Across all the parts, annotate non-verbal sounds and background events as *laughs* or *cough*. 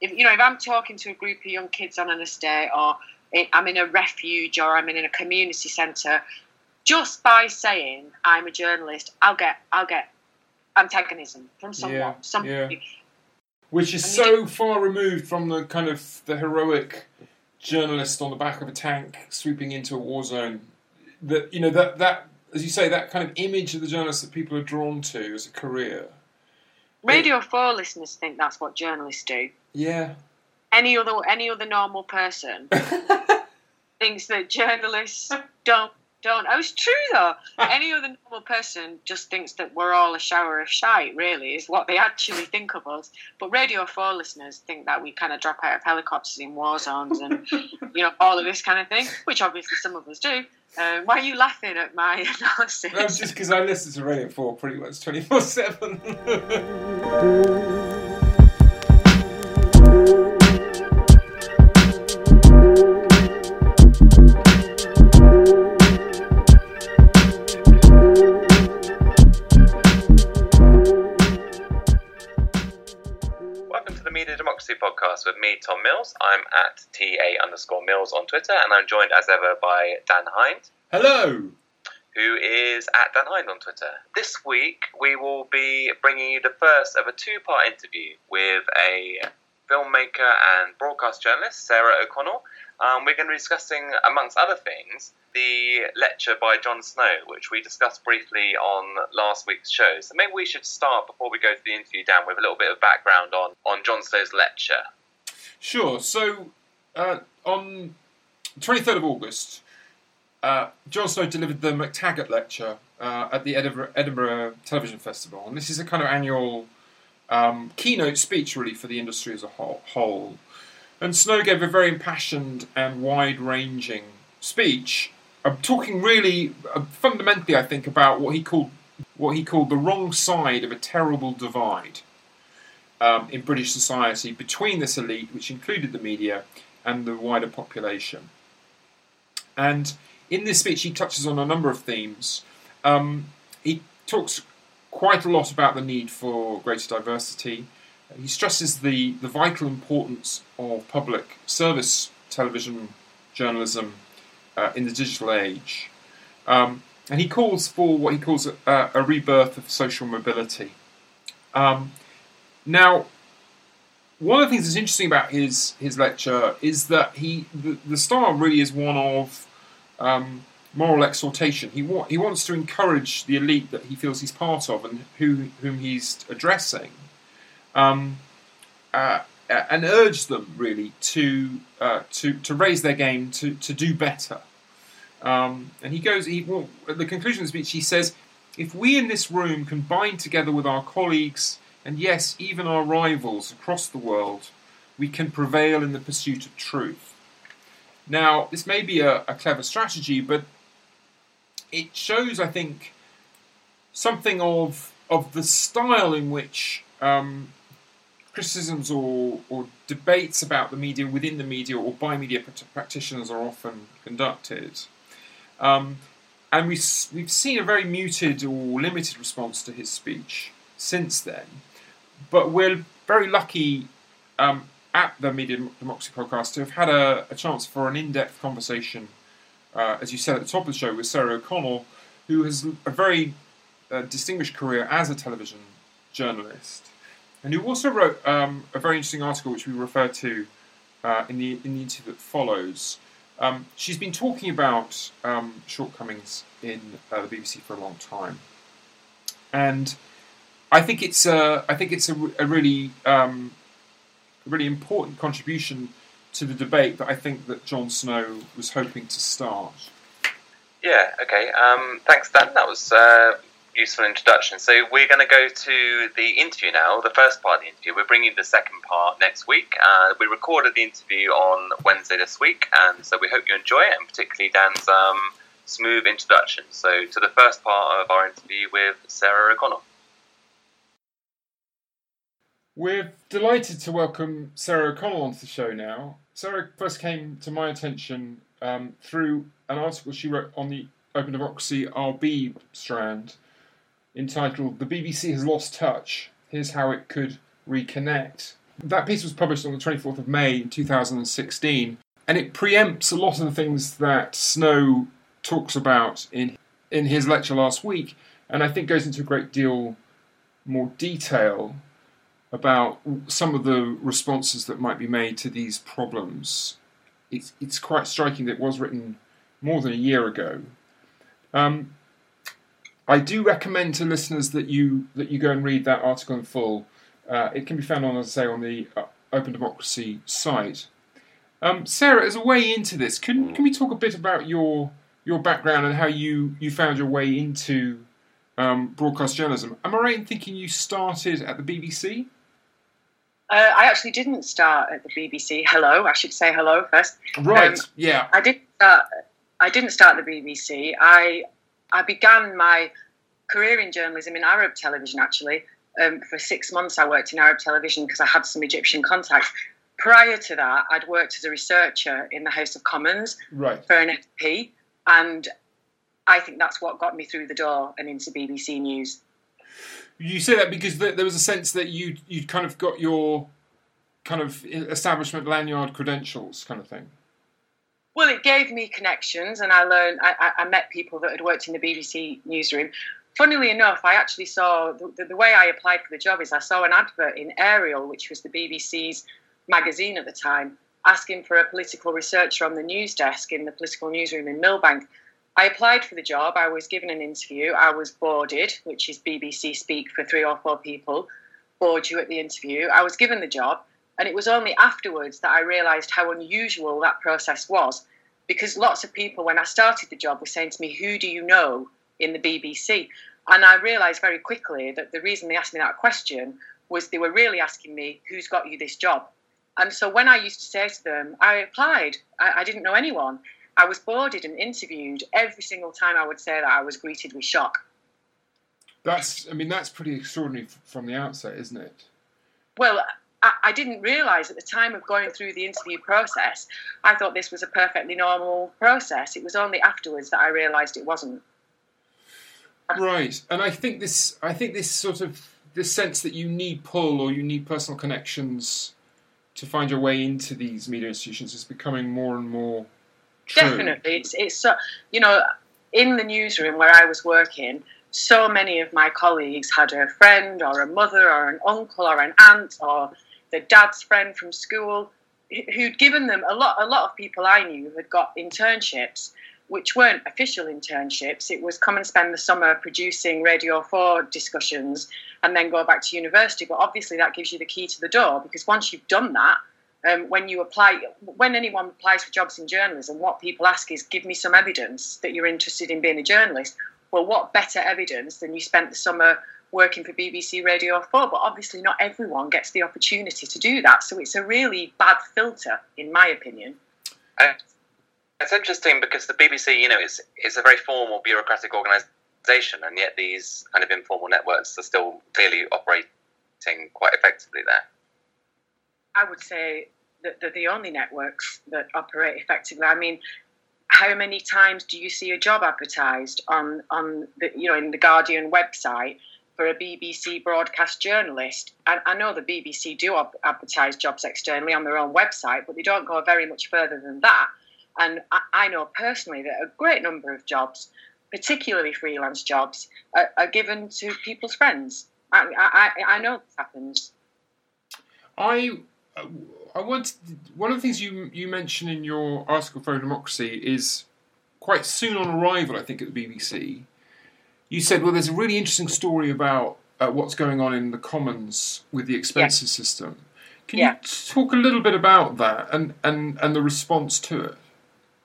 if you know, if I'm talking to a group of young kids on an estate, or I'm in a refuge, or I'm in a community centre, just by saying I'm a journalist, I'll get I'll get antagonism from someone. Yeah, somebody. yeah. Which is so far removed from the kind of the heroic journalist on the back of a tank swooping into a war zone. That you know that that as you say that kind of image of the journalist that people are drawn to as a career. Radio Four listeners think that's what journalists do. Yeah. Any other any other normal person *laughs* thinks that journalists don't don't. Oh, it's true though. Any other normal person just thinks that we're all a shower of shite. Really, is what they actually think of us. But Radio Four listeners think that we kind of drop out of helicopters in war zones and you know all of this kind of thing, which obviously some of us do. Um, why are you laughing at my *laughs* analysis? That's just because I listen to Radio 4 pretty much 24 7. Welcome *laughs* to the Media Democracy Podcast with me, Tom Mills. I'm at TA underscore Mills on Twitter, and I'm joined as ever by Dan Hind, Hello! Who is at Dan Hind on Twitter. This week, we will be bringing you the first of a two part interview with a filmmaker and broadcast journalist, Sarah O'Connell. Um, we're going to be discussing, amongst other things, the lecture by Jon Snow, which we discussed briefly on last week's show. So maybe we should start before we go to the interview, Dan, with a little bit of background on, on Jon Snow's lecture. Sure. So, uh, on 23rd of August, uh, Jon Snow delivered the McTaggart Lecture uh, at the Edinburgh, Edinburgh Television Festival. And this is a kind of annual um, keynote speech, really, for the industry as a whole. whole. And Snow gave a very impassioned and wide ranging speech, uh, talking really uh, fundamentally, I think, about what he called what he called the wrong side of a terrible divide um, in British society between this elite, which included the media, and the wider population. And in this speech, he touches on a number of themes. Um, he talks quite a lot about the need for greater diversity. He stresses the, the vital importance of public service television journalism uh, in the digital age. Um, and he calls for what he calls a, a rebirth of social mobility. Um, now, one of the things that's interesting about his his lecture is that he the, the style really is one of um, moral exhortation. He wa- he wants to encourage the elite that he feels he's part of and who whom he's addressing, um, uh, and urge them really to uh, to to raise their game to to do better. Um, and he goes he well, at the conclusion of the speech he says, if we in this room can bind together with our colleagues and yes, even our rivals across the world, we can prevail in the pursuit of truth. Now, this may be a, a clever strategy, but it shows, I think, something of of the style in which um, criticisms or, or debates about the media within the media or by media prac- practitioners are often conducted. Um, and we've, we've seen a very muted or limited response to his speech since then. But we're very lucky um, at the Media Democracy podcast to have had a, a chance for an in depth conversation, uh, as you said at the top of the show, with Sarah O'Connell, who has a very uh, distinguished career as a television journalist, and who also wrote um, a very interesting article which we refer to uh, in the in the interview that follows. Um, she's been talking about um, shortcomings in uh, the BBC for a long time, and I think it's a, I think it's a, a really um, really important contribution to the debate that I think that Jon Snow was hoping to start. Yeah, okay. Um, thanks, Dan. That was uh, useful introduction. So we're going to go to the interview now, the first part of the interview. We're bringing the second part next week. Uh, we recorded the interview on Wednesday this week, and so we hope you enjoy it, and particularly Dan's um, smooth introduction. So to the first part of our interview with Sarah O'Connell. We're delighted to welcome Sarah O'Connell onto the show now. Sarah first came to my attention um, through an article she wrote on the Open Democracy OurBeeb strand entitled The BBC Has Lost Touch. Here's how it could reconnect. That piece was published on the 24th of May 2016, and it preempts a lot of the things that Snow talks about in in his lecture last week, and I think goes into a great deal more detail about some of the responses that might be made to these problems. It's, it's quite striking that it was written more than a year ago. Um, I do recommend to listeners that you that you go and read that article in full. Uh, it can be found on, as I say, on the uh, Open Democracy site. Um, Sarah, as a way into this, can can we talk a bit about your your background and how you, you found your way into um, broadcast journalism? Am I right in thinking you started at the BBC? Uh, I actually didn't start at the BBC. Hello, I should say hello first. Right. Um, yeah. I did. Start, I didn't start at the BBC. I I began my career in journalism in Arab television. Actually, um, for six months I worked in Arab television because I had some Egyptian contacts. Prior to that, I'd worked as a researcher in the House of Commons right. for an MP, and I think that's what got me through the door and into BBC News. You say that because there was a sense that you you kind of got your kind of establishment lanyard credentials, kind of thing. Well, it gave me connections, and I learned. I, I met people that had worked in the BBC newsroom. Funnily enough, I actually saw the, the, way I applied for the job is I saw an advert in Ariel, which was the BBC's magazine at the time, asking for a political researcher on the news desk in the political newsroom in Millbank. I applied for the job. I was given an interview. I was boarded, which is BBC speak for three or four people, board you at the interview. I was given the job, and it was only afterwards that I realised how unusual that process was. Because lots of people, when I started the job, were saying to me, Who do you know in the BBC? And I realised very quickly that the reason they asked me that question was they were really asking me, Who's got you this job? And so when I used to say to them, I applied, I, I didn't know anyone. I was boarded and interviewed. Every single time I would say that, I was greeted with shock. That's, I mean, that's pretty extraordinary from the outset, isn't it? Well, I, I didn't realise at the time of going through the interview process, I thought this was a perfectly normal process. It was only afterwards that I realised it wasn't. Right, and I think this, I think this sort of this sense that you need pull or you need personal connections to find your way into these media institutions is becoming more and more Definitely, it's it's so you know in the newsroom where I was working, so many of my colleagues had a friend or a mother or an uncle or an aunt or the dad's friend from school who'd given them a lot. A lot of people I knew had got internships, which weren't official internships. It was come and spend the summer producing Radio Four discussions and then go back to university. But obviously, that gives you the key to the door because once you've done that, um, when you apply, when anyone applies for jobs in journalism, what people ask is, give me some evidence that you're interested in being a journalist. Well, what better evidence than you spent the summer working for BBC Radio 4? But obviously, not everyone gets the opportunity to do that. So it's a really bad filter, in my opinion. Uh, it's interesting because the BBC, you know, is, is a very formal bureaucratic organisation, and yet these kind of informal networks are still clearly operating quite effectively there. I would say that they're the only networks that operate effectively. I mean, how many times do you see a job advertised on on the you know in the Guardian website for a BBC broadcast journalist? And I know the BBC do advertise jobs externally on their own website, but they don't go very much further than that. And I, I know personally that a great number of jobs, particularly freelance jobs, are, are given to people's friends. I, I, I know this happens. I I want one of the things you you mention in your article for Democracy is quite soon on arrival, I think, at the BBC. You said, well, there's a really interesting story about uh, what's going on in the Commons with the expenses yeah. system. Can yeah. you talk a little bit about that and, and, and the response to it?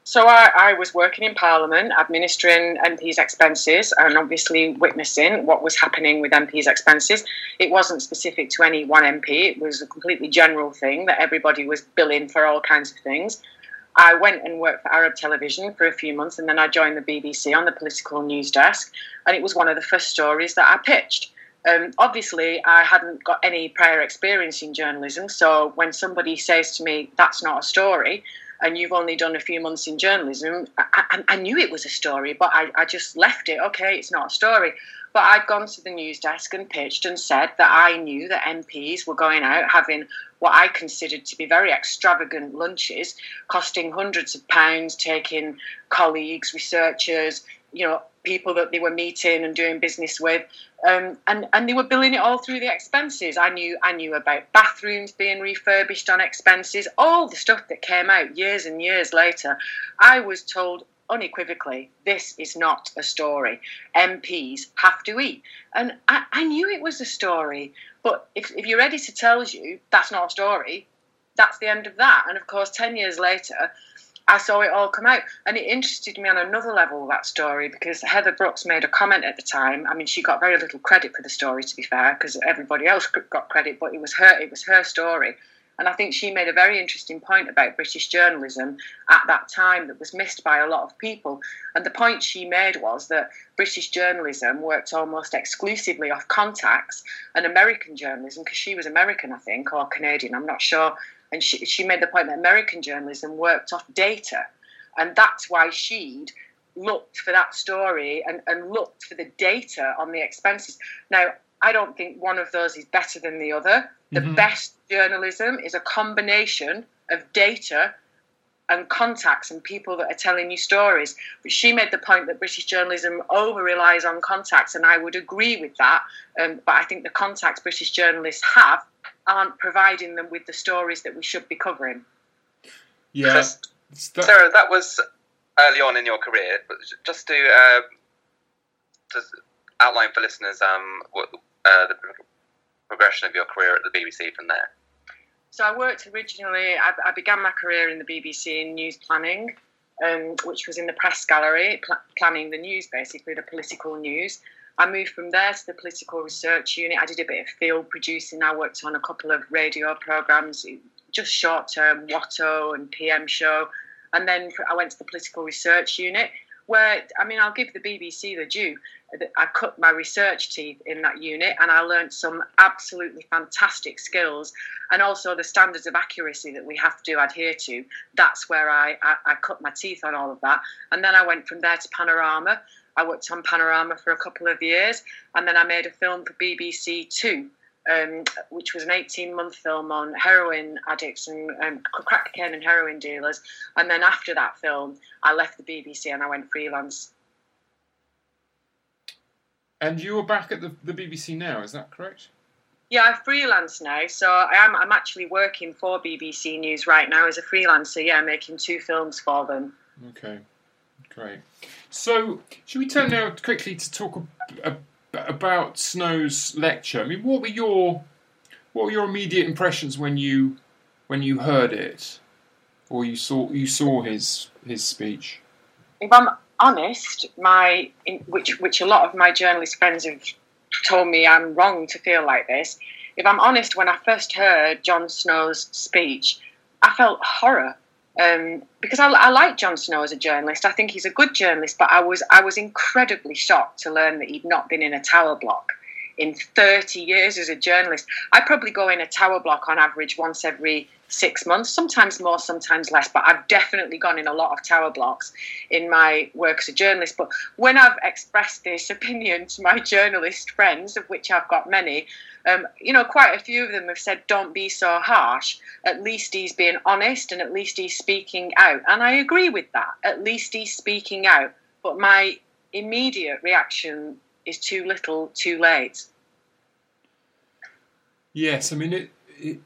So I, I, was working in Parliament, administering MPs' expenses, and obviously witnessing what was happening with MPs' expenses. It wasn't specific to any one MP; it was a completely general thing that everybody was billing for all kinds of things. I went and worked for Arab Television for a few months, and then I joined the BBC on the political news desk, and it was one of the first stories that I pitched. Um, obviously, I hadn't got any prior experience in journalism, so when somebody says to me, "That's not a story," and you've only done a few months in journalism, I, I, I knew it was a story, but I, I, just left it. Okay, it's not a story. But I'd gone to the news desk and pitched and said that I knew that MPs were going out having what I considered to be very extravagant lunches, costing hundreds of pounds, taking colleagues, researchers, you know, people that they were meeting and doing business with, um, and and they were billing it all through the expenses. I knew I knew about bathrooms being refurbished on expenses, all the stuff that came out years and years later. I was told unequivocally, this is not a story. MPs have to eat. And I, I knew it was a story, but if, if your editor tells you that's not a story, that's the end of that. And of course, 10 years later, I saw it all come out. And it interested me on another level, that story, because Heather Brooks made a comment at the time. I mean, she got very little credit for the story, to be fair, because everybody else got credit, but it was her, it was her story. And I think she made a very interesting point about British journalism at that time that was missed by a lot of people. And the point she made was that British journalism worked almost exclusively off contacts, and American journalism, because she was American, I think, or Canadian, I'm not sure. And she, she made the point that American journalism worked off data. And that's why she'd looked for that story and, and looked for the data on the expenses. Now, I don't think one of those is better than the other. The mm-hmm. best journalism is a combination of data and contacts and people that are telling you stories. But she made the point that British journalism over relies on contacts, and I would agree with that. Um, but I think the contacts British journalists have aren't providing them with the stories that we should be covering. Yeah. that... Sarah, that was early on in your career, but just to, uh, to outline for listeners um, what uh, the progression of your career at the BBC from there. So I worked originally. I, I began my career in the BBC in news planning, um, which was in the press gallery, pl- planning the news, basically the political news. I moved from there to the political research unit. I did a bit of field producing. I worked on a couple of radio programs, just short term, Watto and PM show. And then I went to the political research unit, where, I mean, I'll give the BBC the due. I cut my research teeth in that unit and I learned some absolutely fantastic skills and also the standards of accuracy that we have to adhere to. That's where I, I, I cut my teeth on all of that. And then I went from there to Panorama. I worked on Panorama for a couple of years and then I made a film for BBC Two. Um, which was an 18 month film on heroin addicts and um, crack cocaine and heroin dealers. And then after that film, I left the BBC and I went freelance and you are back at the, the BBC now, is that correct? Yeah, I freelance now, so I am. I'm actually working for BBC News right now as a freelancer. Yeah, making two films for them. Okay, great. So, should we turn now quickly to talk about Snow's lecture? I mean, what were your what were your immediate impressions when you when you heard it, or you saw you saw his his speech? If I'm honest, my which which a lot of my journalist friends have told me I'm wrong to feel like this. If I'm honest, when I first heard Jon Snow's speech, I felt horror um, because I, I, like Jon Snow as a journalist. I think he's a good journalist, but I was I was incredibly shocked to learn that he'd not been in a tower block in 30 years as a journalist. I probably go in a tower block on average once every six months, sometimes more, sometimes less, but I've definitely gone in a lot of tower blocks in my work as a journalist. But when I've expressed this opinion to my journalist friends, of which I've got many, um, you know, quite a few of them have said, don't be so harsh. At least he's being honest and at least he's speaking out. And I agree with that. At least he's speaking out. But my immediate reaction is too little, too late. Yes, I mean, it, it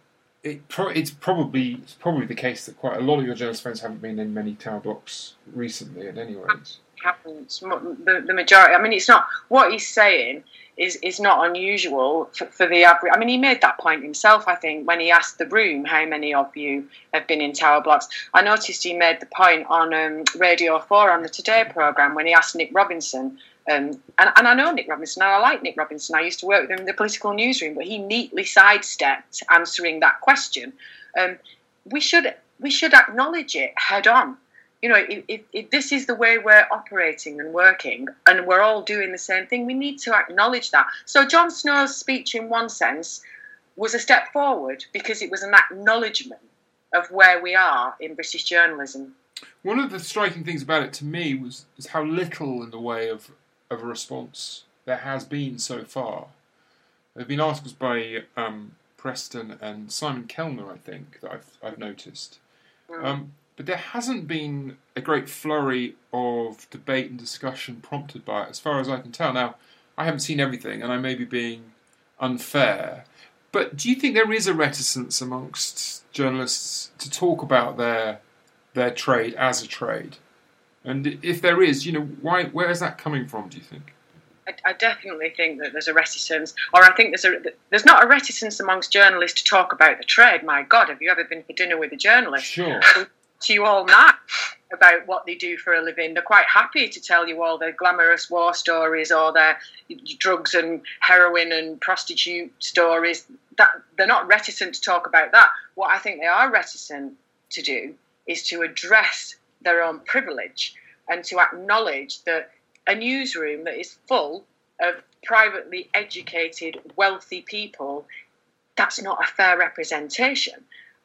it pro- it's probably it's probably the case that quite a lot of your journalist friends haven't been in many tower blocks recently, at any rate. Happens the, the majority. I mean, it's not what he's saying is is not unusual for, for, the average. I mean, he made that point himself. I think when he asked the room how many of you have been in tower blocks. I noticed he made the point on um, Radio Four on the Today program when he asked Nick Robinson um, and, and, I know Nick Robinson, and I like Nick Robinson. I used to work with him in the political newsroom, but he neatly sidestepped answering that question. Um, we should we should acknowledge it head on. You know, if, if, if, this is the way we're operating and working, and we're all doing the same thing, we need to acknowledge that. So Jon Snow's speech, in one sense, was a step forward because it was an acknowledgement of where we are in British journalism. One of the striking things about it to me was, was how little in the way of of a response there has been so far. There have been articles by um, Preston and Simon Kelner, I think, that I've, I've noticed. Mm. Um, but there hasn't been a great flurry of debate and discussion prompted by it, as far as I can tell. Now, I haven't seen everything, and I may be being unfair. But do you think there is a reticence amongst journalists to talk about their their trade as a trade? And if there is, you know, why? Where is that coming from? Do you think? I, I definitely think that there's a reticence, or I think there's a there's not a reticence amongst journalists to talk about the trade. My God, have you ever been for dinner with a journalist? Sure. To you all night about what they do for a living. They're quite happy to tell you all their glamorous war stories or their drugs and heroin and prostitute stories. That they're not reticent to talk about that. What I think they are reticent to do is to address their own privilege and to acknowledge that a newsroom that is full of privately educated, wealthy people, that's not a fair representation.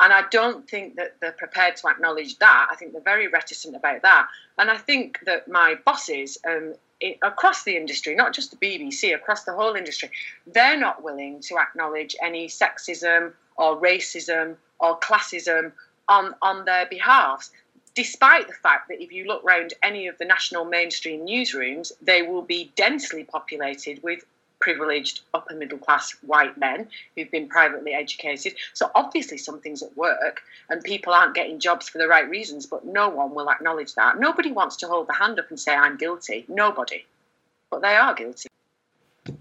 And I don't think that they're prepared to acknowledge that. I think they're very reticent about that. And I think that my bosses um, across the industry, not just the BBC, across the whole industry, they're not willing to acknowledge any sexism or racism or classism on, on their behalf despite the fact that if you look around any of the national mainstream newsrooms, they will be densely populated with privileged upper middle class white men who've been privately educated. So obviously something's at work and people aren't getting jobs for the right reasons, but no one will acknowledge that. Nobody wants to hold the hand up and say, I'm guilty. Nobody. But they are guilty.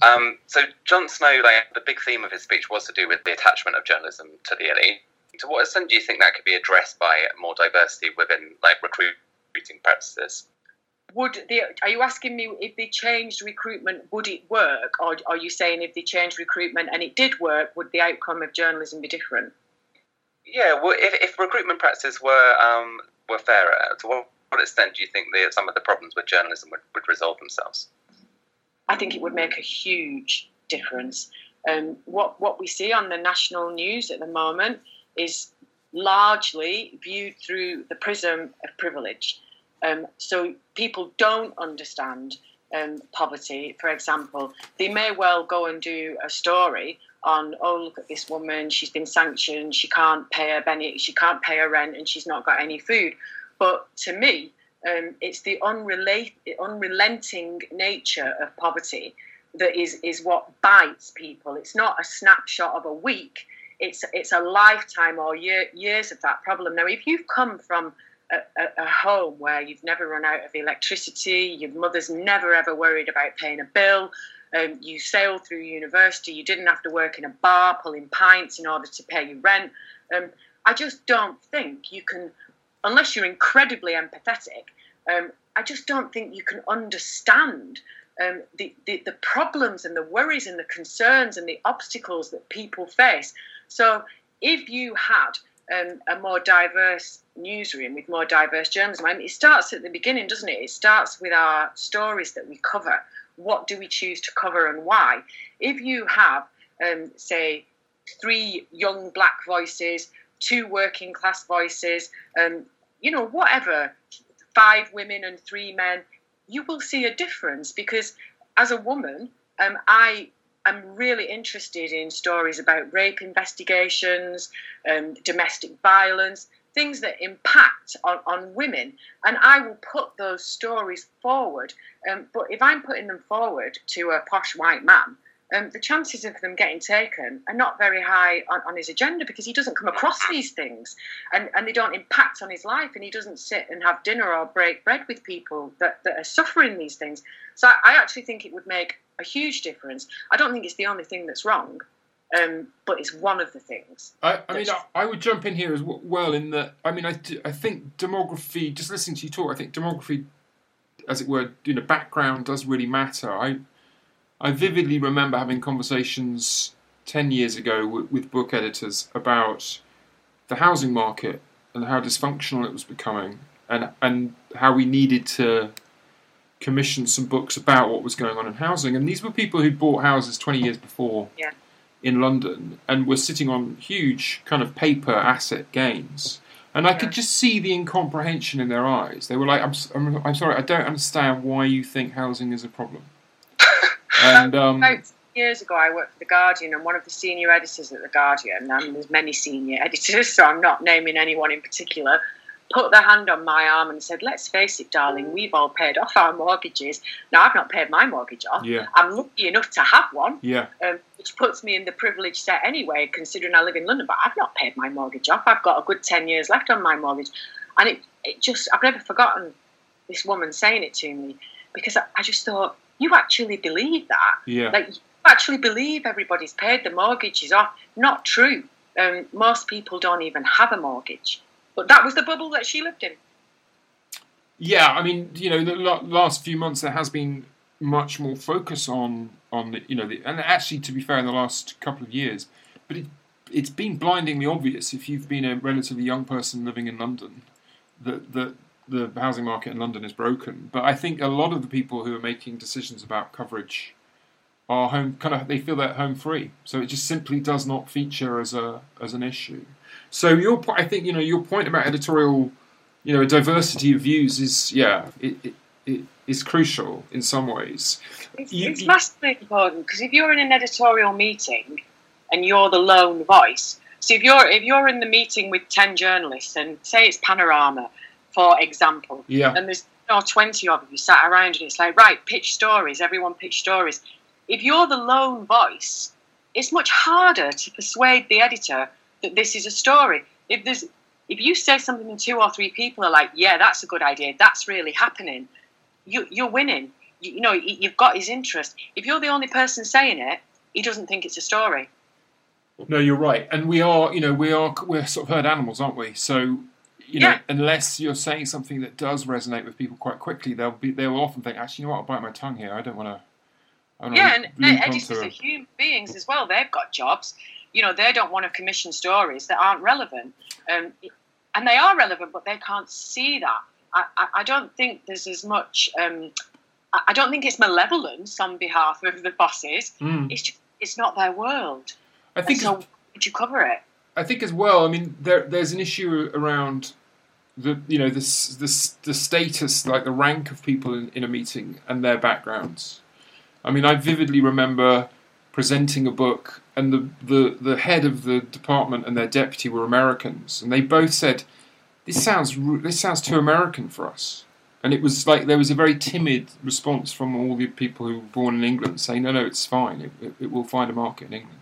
Um, so Jon Snow, like, the big theme of his speech was to do with the attachment of journalism to the elite. To what extent do you think that could be addressed by more diversity within like recruiting practices? Would the, are you asking me if they changed recruitment, would it work, or are you saying if they changed recruitment and it did work, would the outcome of journalism be different? Yeah, well, if, if recruitment practices were um, were fairer, to what, what extent do you think that some of the problems with journalism would, would resolve themselves? I think it would make a huge difference. Um, what what we see on the national news at the moment is largely viewed through the prism of privilege. Um, so people don't understand um, poverty, for example. They may well go and do a story on, oh, look at this woman, she's been sanctioned, she can't pay her she can't pay her rent, and she's not got any food. But to me, um, it's the unrelate, unrelenting nature of poverty that is, is what bites people. It's not a snapshot of a week it's it's a lifetime or year, years of that problem. Now, if you've come from a, a, a, home where you've never run out of electricity, your mother's never ever worried about paying a bill, um, you sailed through university, you didn't have to work in a bar pulling pints in order to pay your rent. Um, I just don't think you can, unless you're incredibly empathetic. Um, I just don't think you can understand um, the, the, the problems and the worries and the concerns and the obstacles that people face. So if you had um, a more diverse newsroom with more diverse journalism, I mean, it starts at the beginning, doesn't it? It starts with our stories that we cover. What do we choose to cover and why? If you have, um, say, three young black voices, two working class voices, um, you know, whatever, five women and three men, you will see a difference because as a woman, um, I am really interested in stories about rape investigations, um, domestic violence, things that impact on, on women. And I will put those stories forward. Um, but if I'm putting them forward to a posh white man, um, the chances of them getting taken are not very high on, on, his agenda because he doesn't come across these things and, and they don't impact on his life and he doesn't sit and have dinner or break bread with people that, that are suffering these things. So I, I actually think it would make a huge difference. I don't think it's the only thing that's wrong. Um, but it's one of the things. I, I mean, I, I, would jump in here as well. In that, I mean, I, I think demography. Just listening to you talk, I think demography, as it were, you know, background does really matter. I I vividly remember having conversations 10 years ago with, with book editors about the housing market and how dysfunctional it was becoming and, and how we needed to commission some books about what was going on in housing. And these were people who bought houses 20 years before yeah. in London and were sitting on huge kind of paper asset gains. And I yeah. could just see the incomprehension in their eyes. They were like, I'm, I'm, I'm sorry, I don't understand why you think housing is a problem. *laughs* And um, About years ago, I worked for The Guardian, and one of the senior editors at The Guardian, and there's many senior editors, *laughs* so I'm not naming anyone in particular, put their hand on my arm and said, Let's face it, darling, we've all paid off our mortgages. Now, I've not paid my mortgage off. yeah, I'm lucky enough to have one, yeah, um, which puts me in the privileged set anyway, considering I live in London, but I've not paid my mortgage off. I've got a good 10 years left on my mortgage. And it, it just, I've never forgotten this woman saying it to me because I, I just thought, You actually believe that? yeah. Like, you actually believe everybody's paid the mortgages off. Not true. Um, most people don't even have a mortgage. But that was the bubble that she lived in. Yeah, I mean, you know, the last few months there has been much more focus on on the, you know, the, and actually, to be fair, in the last couple of years, but it it's been blindingly obvious if you've been a relatively young person living in London that that the housing market in London is broken. But I think a lot of the people who are making decisions about coverage are home kind of they feel they're home free, so it just simply does not feature as a as an issue. So your I think you know your point about editorial you know, diversity of views is yeah, it, it, it is crucial in some ways. It's, You- it's massively important because if you're in an editorial meeting and you're the lone voice, so if you're if you're in the meeting with ten journalists and say it's Panorama, for example, Yeah, and there's you know, 20 of you sat around and it's like, right, pitch stories, everyone pitch stories. If you're the lone voice, it's much harder to persuade the editor that this is a story. If there's if you say something and two or three people are like, yeah, that's a good idea, that's really happening, you, you're winning. You, you know, you've got his interest. If you're the only person saying it, he doesn't think it's a story. no, you're right, and we are you know we are we're sort of herd animals, aren't we? So. You know, Yeah. unless you're saying something that does resonate with people quite quickly, they'll be they will often think, actually, you know what, I'll bite my tongue here. I don't want to. I Yeah, and editors are human beings as well. They've got jobs. You know, they don't want to commission stories that aren't relevant. Um, and they are relevant, but they can't see that. I, I, I don't think there's as much. Um, I I don't think it's malevolence on behalf of the bosses. Mm. It's just it's not their world. I And think so would you cover it? I think as well. I mean, there there's an issue around the you know the the the status, like the rank of people in, in a meeting and their backgrounds. I mean, I vividly remember presenting a book, and the, the the head of the department and their deputy were Americans, and they both said, "This sounds this sounds too American for us." And it was like there was a very timid response from all the people who were born in England, saying, "No, no, it's fine. It, it, it will find a market in England."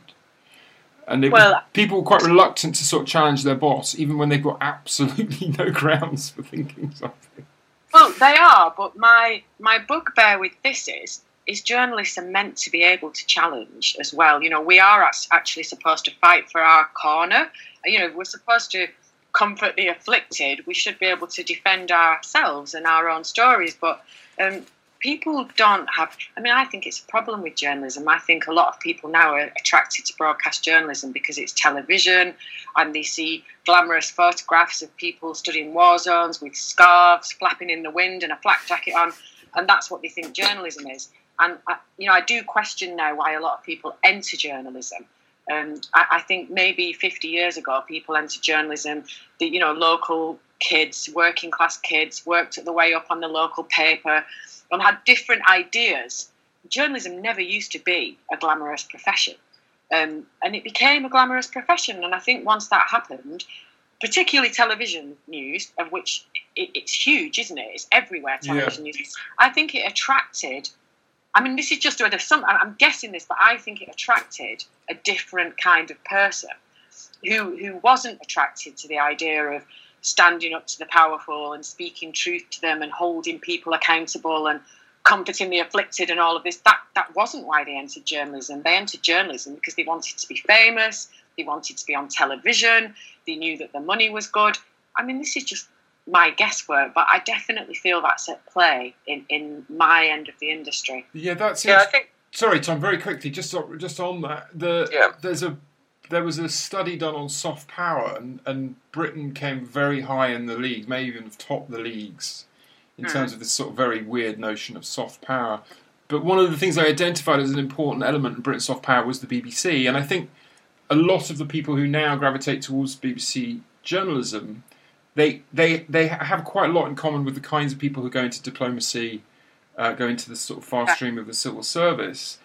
And it, Well- people were quite reluctant to sort of challenge their boss, even when they've got absolutely *laughs* no grounds for thinking something. Well, they are, but my my bugbear with this is is journalists are meant to be able to challenge as well. You know, we are actually supposed to fight for our corner. You know, we're supposed to comfort the afflicted. We should be able to defend ourselves and our own stories, but. Um, People don't have. I mean, I think it's a problem with journalism. I think a lot of people now are attracted to broadcast journalism because it's television and they see glamorous photographs of people studying war zones with scarves flapping in the wind and a flak jacket on, and that's what they think journalism is. And I, you know, I do question now why a lot of people enter journalism. Um, I, I think maybe 50 years ago, people entered journalism. The you know local kids, working class kids, worked at the way up on the local paper, and had different ideas. Journalism never used to be a glamorous profession. Um, and it became a glamorous profession. And I think once that happened, particularly television news, of which it, it's huge, isn't it? It's everywhere. Television news. I think it attracted. I mean, this is just a some. I'm guessing this, but I think it attracted a different kind of person who who wasn't attracted to the idea of standing up to the powerful and speaking truth to them and holding people accountable and comforting the afflicted and all of this. That that wasn't why they entered journalism. They entered journalism because they wanted to be famous. They wanted to be on television. They knew that the money was good. I mean, this is just my guesswork, but I definitely feel that's at play in, in my end of the industry. Yeah, that's Yeah, I think Sorry, Tom. Very quickly, just on, just on that, the Yeah. there's a there was a study done on soft power, and, and Britain came very high in the league, may even have topped the leagues in Hmm. terms of this sort of very weird notion of soft power. But one of the things I identified as an important element in Britain's soft power was the BBC, and I think a lot of the people who now gravitate towards BBC journalism, they they they have quite a lot in common with the kinds of people who go into diplomacy, uh, go into the sort of fast stream of the civil service.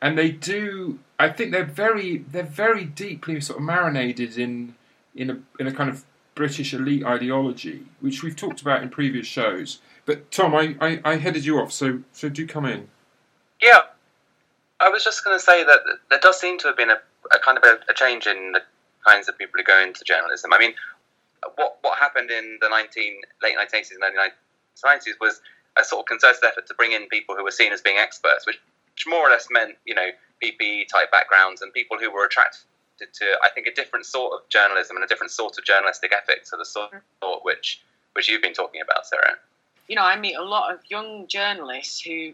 and they do. I think they're very they're very deeply sort of marinated in in a in a kind of British elite ideology, which we've talked about in previous shows. But Tom, I, I, I headed you off, so so do come in. Yeah, I was just going to say that there does seem to have been a, a kind of a, a, change in the kinds of people who go into journalism. I mean, what what happened in the 19 late 1980s and early 1990s was a sort of concerted effort to bring in people who were seen as being experts, which, which more or less meant you know PPE type backgrounds and people who were attracted to I think a different sort of journalism and a different sort of journalistic ethic to the sort which which you've been talking about, Sarah. You know, I meet a lot of young journalists who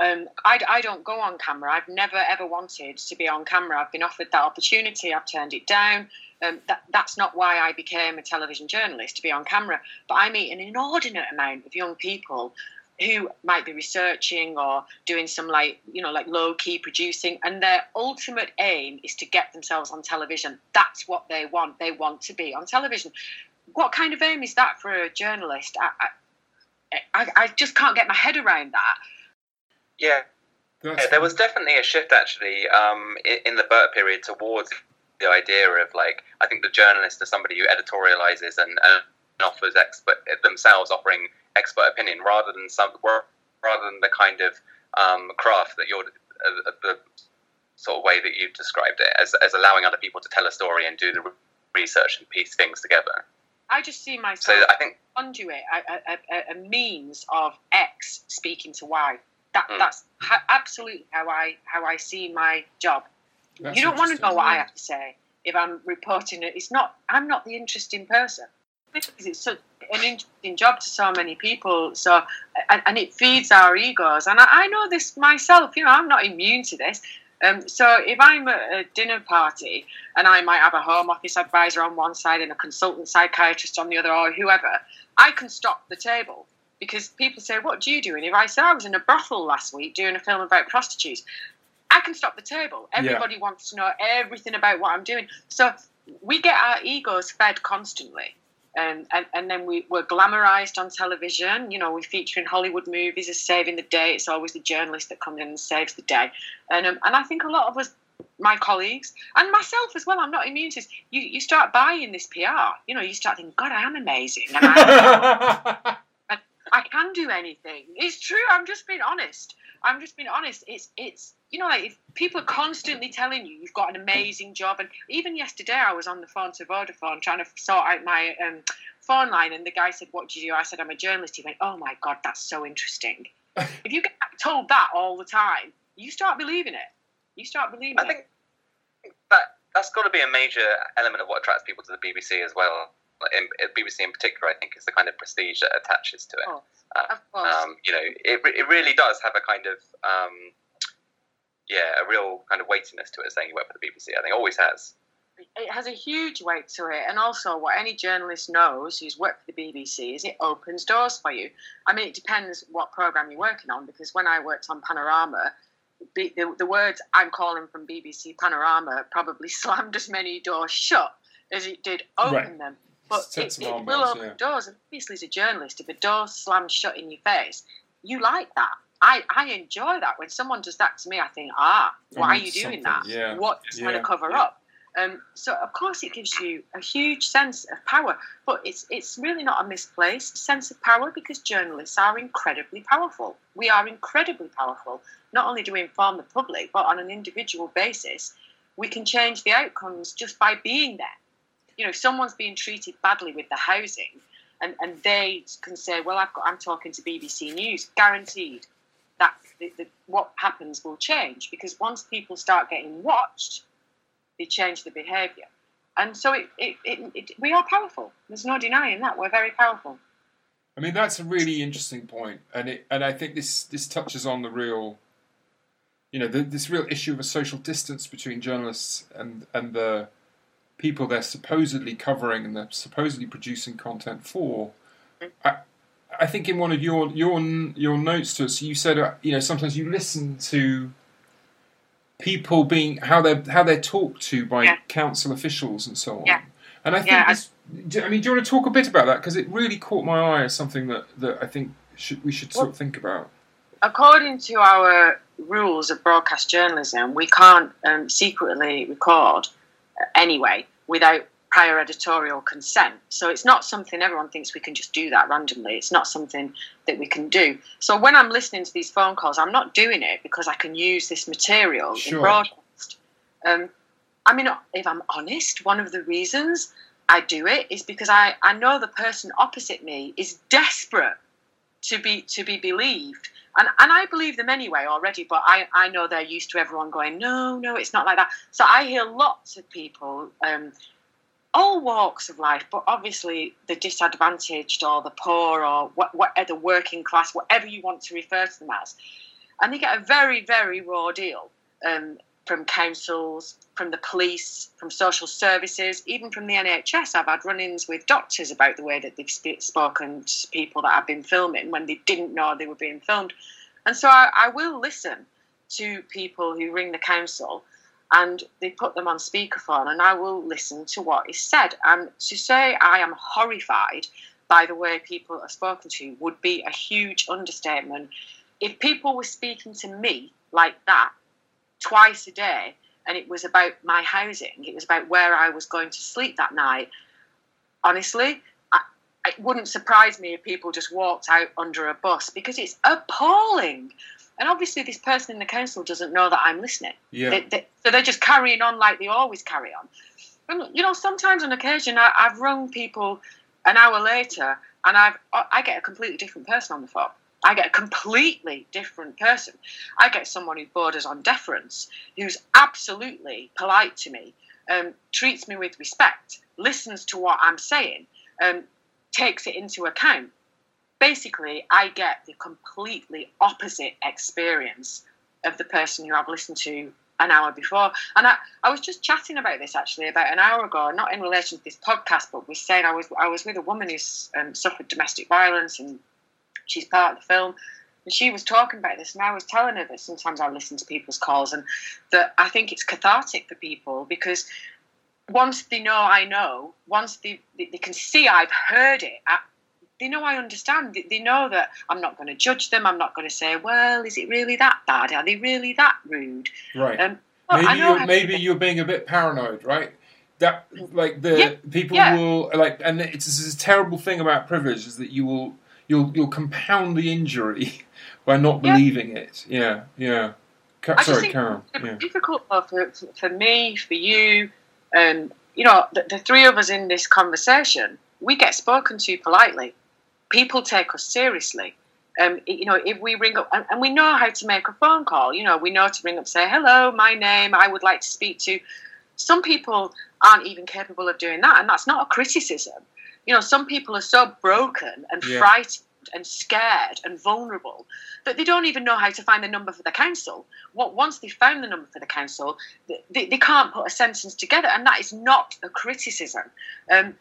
um, I, I don't go on camera. I've never ever wanted to be on camera. I've been offered that opportunity. I've turned it down. Um, that, that's not why I became a television journalist to be on camera. But I meet an inordinate amount of young people who might be researching or doing some like you know like low key producing and their ultimate aim is to get themselves on television. That's what they want. They want to be on television. What kind of aim is that for a journalist? I i, I just can't get my head around that. Yeah, yeah there was definitely a shift actually um, in, in the Birt period towards the idea of like I think the journalist is somebody who editorializes and, and offers expert themselves offering expert opinion rather than some rather than the kind of um, craft that you're uh, the sort of way that you've described it as, as allowing other people to tell a story and do the research and piece things together. I just see myself so I think conduit a, a, a means of X speaking to Y. That mm. that's ha- absolutely how I how I see my job. That's you don't want to know what I have to say if I'm reporting it. It's not. I'm not the interesting person. because It's such an interesting job to so many people. So, and, and it feeds our egos. And I, I, know this myself. You know, I'm not immune to this. Um, so if I'm at a dinner party and I might have a home office advisor on one side and a consultant psychiatrist on the other, or whoever, I can stop the table because people say, "What do you do?" And if I say I was in a brothel last week doing a film about prostitutes, I can stop the table. Everybody yeah. wants to know everything about what I'm doing. So we get our egos fed constantly. Um, and, and then we, we're glamorized on television. You know, we feature in Hollywood movies as saving the day. It's always the journalist that comes in and saves the day. And, um, and I think a lot of us, my colleagues, and myself as well, I'm not immune to this. You, you start buying this PR. You know, you start thinking, God, I am amazing. And I, *laughs* I can do anything. It's true. I'm just being honest. I'm just being honest. It's it's you know like if people are constantly telling you you've got an amazing job, and even yesterday I was on the phone to Vodafone trying to sort out my um, phone line, and the guy said, "What do you do?" I said, "I'm a journalist." He went, "Oh my god, that's so interesting." *laughs* if you get told that all the time, you start believing it. You start believing I think it. that that's got to be a major element of what attracts people to the BBC as well in, BBC in particular, I think, is the kind of prestige that attaches to it. Oh, of course. Um, you know, it, it really does have a kind of, um, yeah, a real kind of weightiness to it saying you work for the BBC. I think always has. It has a huge weight to it, and also what any journalist knows who's worked for the BBC is it opens doors for you. I mean, it depends what program you're working on, because when I worked on Panorama, the, the, the words I'm calling from BBC Panorama probably *laughs* slammed as many doors shut as it did open right. them. But it, it will open yeah. doors. And obviously, as a journalist, if a door slams shut in your face, you like that. I, I enjoy that. When someone does that to me, I think, ah, why are you doing that? Yeah. What yeah. trying to cover up? Um, so of course it gives you a huge sense of power, but it's it's really not a misplaced sense of power because journalists are incredibly powerful. We are incredibly powerful. Not only do we inform the public, but on an individual basis, we can change the outcomes just by being there you know, someone's being treated badly with the housing, and, and they can say, well, I've got, I'm talking to BBC News, guaranteed that the, the, what happens will change because once people start getting watched, they change the behaviour. And so it, it, it, we are powerful. There's no denying that. We're very powerful. I mean, that's a really interesting point, and it, and I think this this touches on the real, you know, the, this real issue of a social distance between journalists and and the people they're supposedly covering and they're supposedly producing content for. Mm-hmm. I, I think in one of your your your notes to us, you said uh, you know sometimes you listen to people being how they're how they're talked to by yeah. council officials and so on. Yeah. And I think yeah, this, I, I mean, do you want to talk a bit about that because it really caught my eye as something that, that I think should, we should sort of think about. according to our rules of broadcast journalism, we can't um, secretly record anyway without prior editorial consent. So it's not something everyone thinks we can just do that randomly. It's not something that we can do. So when I'm listening to these phone calls, I'm not doing it because I can use this material Sure. in broadcast. Um, I mean, if I'm honest, one of the reasons I do it is because I, I know the person opposite me is desperate to be to be believed. And, and I believe them anyway already, but I, I know they're used to everyone going, no, no, it's not like that. So I hear lots of people, um, all walks of life, but obviously the disadvantaged or the poor or what, what, the working class, whatever you want to refer to them as. And they get a very, very raw deal um, from councils, from the police, from social services, even from the NHS. I've had run ins with doctors about the way that they've sp- spoken to people that I've been filming when they didn't know they were being filmed. And so I, I will listen to people who ring the council and they put them on speakerphone and I will listen to what is said. And to say I am horrified by the way people are spoken to would be a huge understatement. If people were speaking to me like that twice a day and it was about my housing, it was about where I was going to sleep that night, honestly, it wouldn't surprise me if people just walked out under a bus because it's appalling. And obviously, this person in the council doesn't know that I'm listening. Yeah. They, they, so they're just carrying on like they always carry on. And, you know, sometimes on occasion, I, I've rung people an hour later, and I've I get a completely different person on the phone. I get a completely different person. I get someone who borders on deference, who's absolutely polite to me, um, treats me with respect, listens to what I'm saying, um, takes it into account. Basically, I get the completely opposite experience of the person who I've listened to an hour before. And I, I was just chatting about this actually about an hour ago, not in relation to this podcast, but was saying I was I was with a woman who's um, suffered domestic violence and she's part of the film. And she was talking about this, and I was telling her that sometimes I listen to people's calls, and that I think it's cathartic for people because once they know I know, once they, they, they can see I've heard it, they know I understand. They, know that I'm not going to judge them. I'm not going to say, well, is it really that bad? Are they really that rude? Right. Um, well, I maybe know you're, maybe you're being a bit paranoid, right? That like the Yeah, people yeah. will like, and it's this a terrible thing about privilege is that you will you'll you'll compound the injury *laughs* by not Yeah. believing it. Yeah, yeah. Ca- I sorry, Karen. it's Yeah. difficult for, for, for me, for you, um, you know, the, the three of us in this conversation, we get spoken to politely. People take us seriously. Um, you know, if we ring up, and, and we know how to make a phone call, you know, we know to ring up, say, hello, my name, I would like to speak to. Some people aren't even capable of doing that, and that's not a criticism. You know, some people are so broken and Yeah. frightened and scared and vulnerable that they don't even know how to find the number for the council. What once they found the number for the council, they, they can't put a sentence together, and that is not a criticism. Um,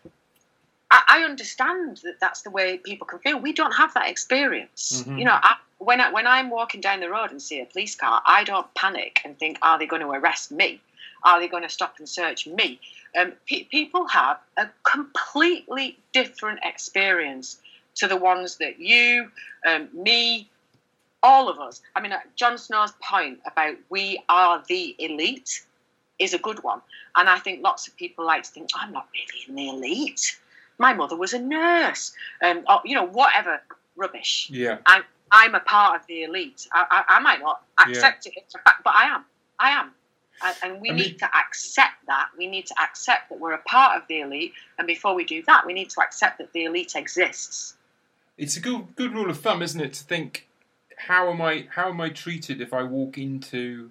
I, I understand that that's the way people can feel. We don't have that experience. Mhm. You know, I, when I, when I'm walking down the road and see a police car, I don't panic and think, "Are they going to arrest me? Are they going to stop and search me?" Um, pe- people have a completely different experience to the ones that you, um, me, all of us. I mean, Jon Snow's point about we are the elite is a good one. And I think lots of people like to think, I'm not really in the elite. My mother was a nurse. Um, or, you know, whatever rubbish. Yeah. I'm a part of the elite. I, I, I might not accept it, it's a fact, but I am. I am. And, and we I need mean- to accept that. We need to accept that we're a part of the elite. And before we do that, we need to accept that the elite exists. It's a good good rule of thumb, isn't it, to think how am I how am I treated if I walk into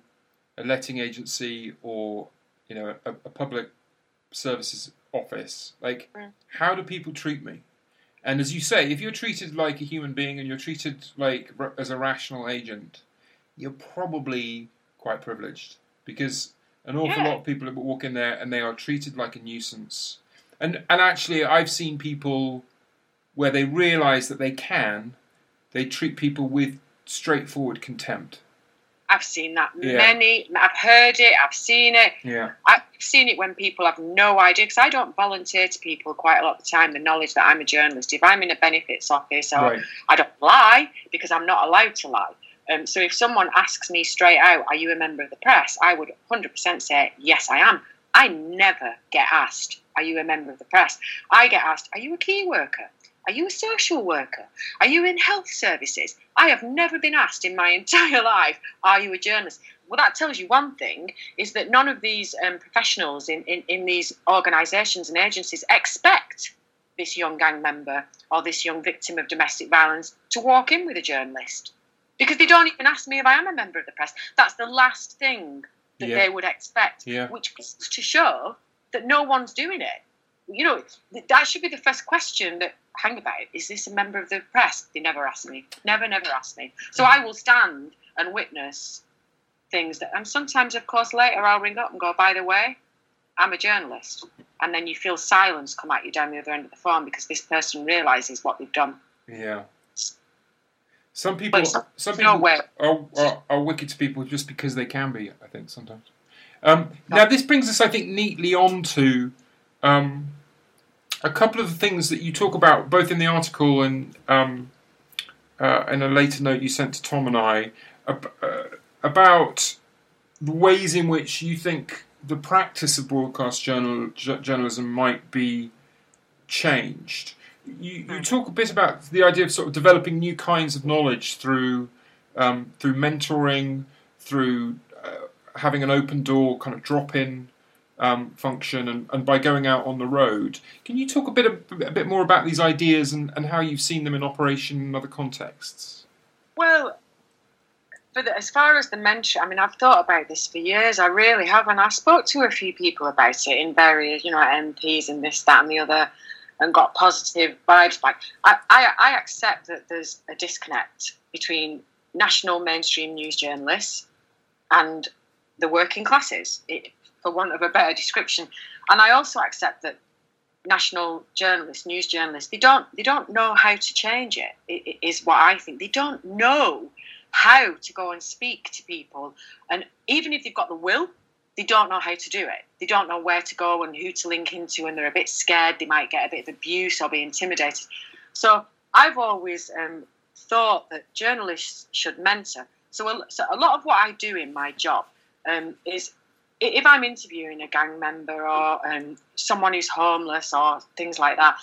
a letting agency or you know a, a public services office? Like, Mm. how do people treat me? And as you say, if you're treated like a human being and you're treated like r- as a rational agent, you're probably quite privileged because an awful Yeah. lot of people walk in there and they are treated like a nuisance. And and actually, I've seen people where they realise that they can, they treat people with straightforward contempt. I've seen that Yeah. many. I've heard it. I've seen it. Yeah, I've seen it when people have no idea because I don't volunteer to people quite a lot of the time the knowledge that I'm a journalist. If I'm in a benefits office or right. I don't lie because I'm not allowed to lie. Um, so if someone asks me straight out, "Are you a member of the press?" I would 100% say, "Yes, I am." I never get asked, "Are you a member of the press?" I get asked, "Are you a key worker?" Are you a social worker? Are you in health services? I have never been asked in my *laughs* entire life, Are you a journalist? Well, that tells you one thing is that none of these um, professionals in, in, in these organisations and agencies expect this young gang member or this young victim of domestic violence to walk in with a journalist because they don't even ask me if I am a member of the press. That's the last thing that Yeah. they would expect, Yeah. which is to show that no one's doing it. You know, that should be the first question that hang about Is this a member of the press? They never ask me. Never, never ask me. So I will stand and witness things that, and sometimes, of course, later I'll ring up and go, by the way, I'm a journalist. And then you feel silence come at you down the other end of the phone because this person realizes what they've done. Yeah. Some people, some people are, are, are wicked to people just because they can be. I think sometimes. Um, now this brings us, I think, neatly on to um, a couple of the things that you talk about, both in the article and um, uh, in a later note you sent to Tom and I, ab- uh, about the ways in which you think the practice of broadcast journal, j- journalism might be changed. You, you talk a bit about the idea of sort of developing new kinds of knowledge through um, through mentoring, through uh, having an open door kind of drop in um, function, and, and by going out on the road. Can you talk a bit a bit more about these ideas and, and how you've seen them in operation in other contexts? Well, the, as far as the mention, I mean, I've thought about this for years. I really have, and I spoke to a few people about it in various, you know, MPs and this, that, and the other, and got positive vibes back. I, I, I accept that there's a disconnect between national mainstream news journalists and the working classes, it, for want of a better description. And I also accept that national journalists, news journalists, they don't they don't know how to change it. i- i- what I think. They don't know how to go and speak to people, and even if they've got the will, they don't know how to do it. They don't know where to go and who to link into, and they're a bit scared. They might get a bit of abuse or be intimidated. So I've always um, thought that journalists should mentor. So a, so a lot of what I do in my job um, is if I'm interviewing a gang member or um, someone who's homeless or things like that,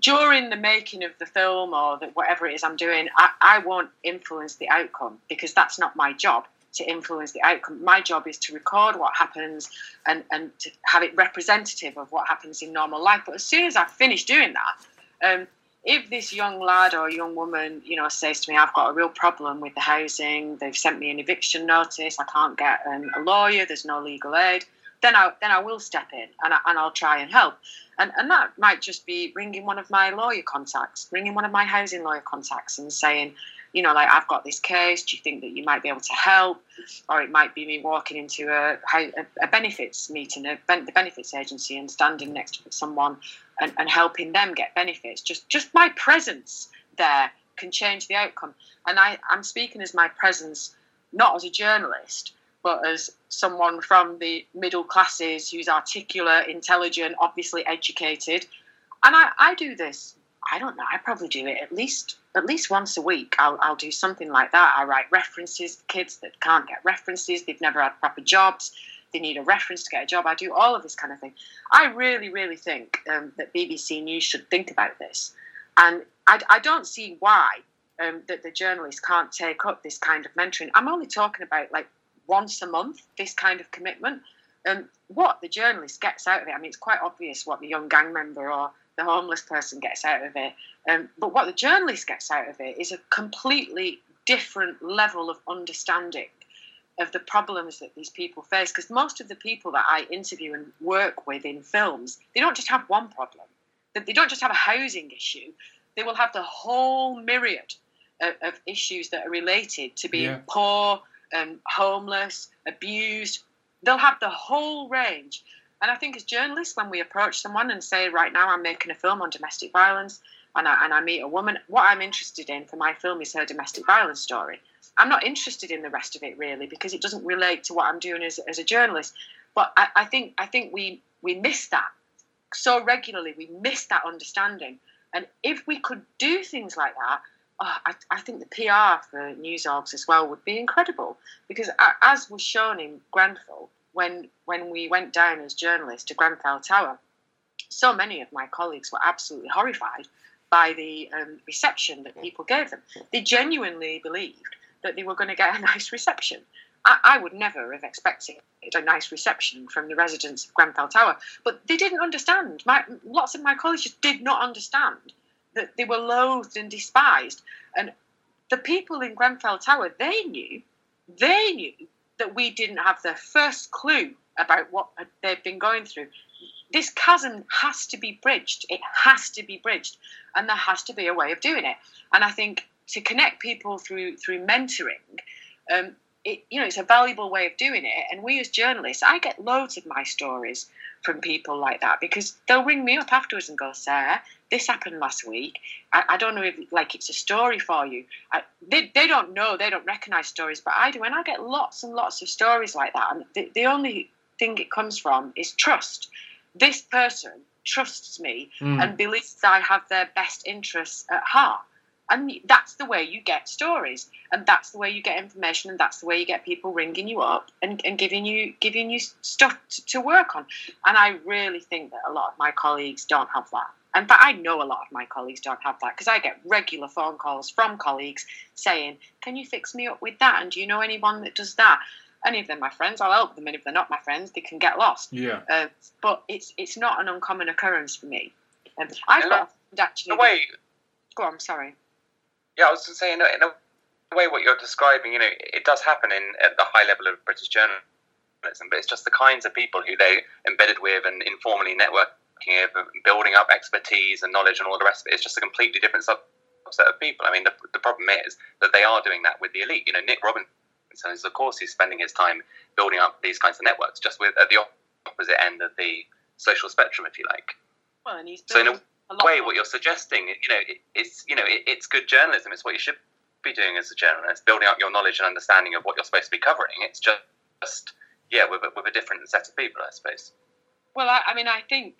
during the making of the film or the, whatever it is I'm doing, I, I won't influence the outcome because that's not my job to influence the outcome. My job is to record what happens and, and to have it representative of what happens in normal life. But as soon as I finish doing that, um, if this young lad or young woman, you know, says to me, "I've got a real problem with the housing. They've sent me an eviction notice. I can't get um, a lawyer. There's no legal aid," then I then I will step in and I, and I'll try and help. And and that might just be ringing one of my lawyer contacts, ringing one of my housing lawyer contacts, and saying, you know, like I've got this case. Do you think that you might be able to help? Or it might be me walking into a a, benefits meeting, a ben, the benefits agency, and standing next to someone and, and helping them get benefits. Just just my presence there can change the outcome. And I, I'm speaking as my presence, not as a journalist, but as someone from the middle classes who's articulate, intelligent, obviously educated. And I, I do this. I don't know. I probably do it at least at least once a week. I'll, I'll do something like that. I write references for kids that can't get references. They've never had proper jobs. They need a reference to get a job. I do all of this kind of thing. I really, really think um, that BBC News should think about this. And I, I don't see why um, that the journalists can't take up this kind of mentoring. I'm only talking about like once a month, this kind of commitment. Um, what the journalist gets out of it, I mean, it's quite obvious what the young gang member or the homeless person gets out of it. Um, but what the journalist gets out of it is a completely different level of understanding of the problems that these people face. Because most of the people that I interview and work with in films, they don't just have one problem. They don't just have a housing issue. They will have the whole myriad of, of issues that are related to being Yeah. poor, um, homeless, abused. They'll have the whole range. And I think as journalists, when we approach someone and say, right now I'm making a film on domestic violence, and I, and I meet a woman, what I'm interested in for my film is her domestic violence story. I'm not interested in the rest of it really because it doesn't relate to what I'm doing as, as a journalist. But I, I think I think we we miss that so regularly. We miss that understanding. And if we could do things like that, oh, I, I think the PR for news orgs as well would be incredible because as was shown in Grenfell when when we went down as journalists to Grenfell Tower, so many of my colleagues were absolutely horrified by the um, reception that people gave them. They genuinely believed that they were going to get a *laughs* nice reception. I, I would never have expected a nice reception from the residents of Grenfell Tower, but they didn't understand. My, lots of my colleagues just did not understand that they were loathed and despised. And the people in Grenfell Tower, they knew, they knew that we didn't have the first clue about what they've been going through. This chasm has to be bridged. It has to be bridged, and there has to be a way of doing it. And I think to connect people through through mentoring, um, it, you know, it's a valuable way of doing it. And we as journalists, I get loads of my stories from people like that because they'll ring me up afterwards and go, Sarah, this happened last week. I, I don't know if like it's a story for you. I, they, they don't know, they don't recognize stories, but I do. And I get lots and lots of stories like that. And the, the only thing it comes from is trust. This person trusts me mm. and believes I have their best interests at heart and that's the way you get stories and that's the way you get information and that's the way you get people ringing you up and, and giving you giving you stuff to, to work on. And i really think that a lot of my colleagues don't have that. In fact i know a lot of my colleagues don't have that because i get regular phone calls from colleagues saying can you fix me up with that? And do you know anyone that does that? Any of them my friends i'll help them and if they're not my friends they can get lost. Yeah. Uh, but it's it's not an uncommon occurrence for me. Um, i've got actually the way go on sorry yeah, I was just saying, in a way, what you're describing, you know, it does happen in at the high level of British journalism, but it's just the kinds of people who they embedded with and informally networking with, building up expertise and knowledge and all the rest of it. It's just a completely different subset of people. I mean, the, the problem is that they are doing that with the elite. You know, Nick Robinson is, of course, he's spending his time building up these kinds of networks, just with at the opposite end of the social spectrum, if you like. Well, and he's so in a way, what you're suggesting, you know, it, it's you know, it, it's good journalism. It's what you should be doing as a journalist, building up your knowledge and understanding of what you're supposed to be covering. It's just, just yeah, with a, with a different set of people, I suppose. Well, I, I mean, I think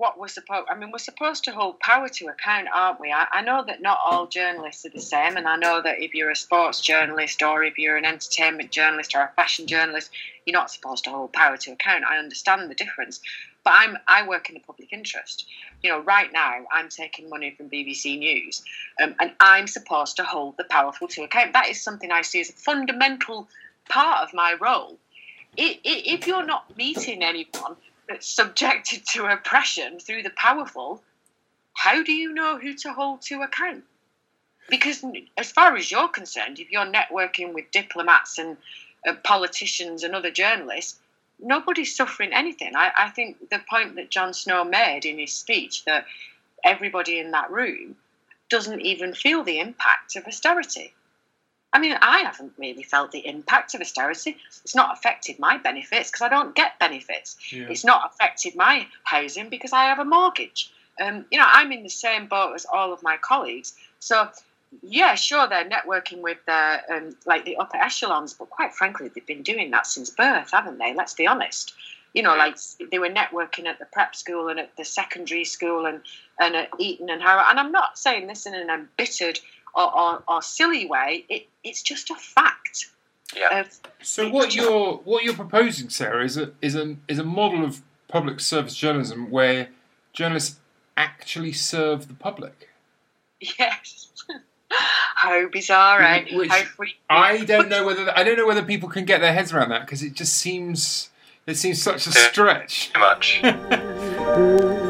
what we're supposed I mean we're supposed to hold power to account, aren't we? I, I, know that not all journalists are the same and I know that if you're a sports journalist or if you're an entertainment journalist or a fashion journalist, you're not supposed to hold power to account. I understand the difference. But I'm I work in the public interest. You know, right now I'm taking money from BBC News, um, and I'm supposed to hold the powerful to account. That is something I see as a fundamental part of my role. If you're not meeting anyone subjected to oppression through the powerful, how do you know who to hold to account? Because as far as you're concerned, if you're networking with diplomats and uh, politicians and other journalists, nobody's suffering anything. I, I think the point that Jon Snow made in his speech that everybody in that room doesn't even feel the impact of austerity. I mean, I haven't really felt the impact of austerity. It's not affected my benefits because I don't get benefits. Yeah. It's not affected my housing because I have a mortgage. Um, you know, I'm in the same boat as all of my colleagues. So yeah, sure, they're networking with their um, like the upper echelons, but quite frankly, they've been doing that since birth, haven't they? Let's be honest. You know, like they were networking at the prep school and at the secondary school and, and at Eton and Harrow. And I'm not saying this in an embittered or, or, or silly way. It, it's just a fact. Yeah. so what you're what you're proposing, Sarah, is a is a is a model of public service journalism where journalists actually serve the public. Yes. *laughs* How bizarre, eh? Which How freaky. I don't know whether I don't know whether people can get their heads around that because it just seems it seems such a stretch. Too much. *laughs*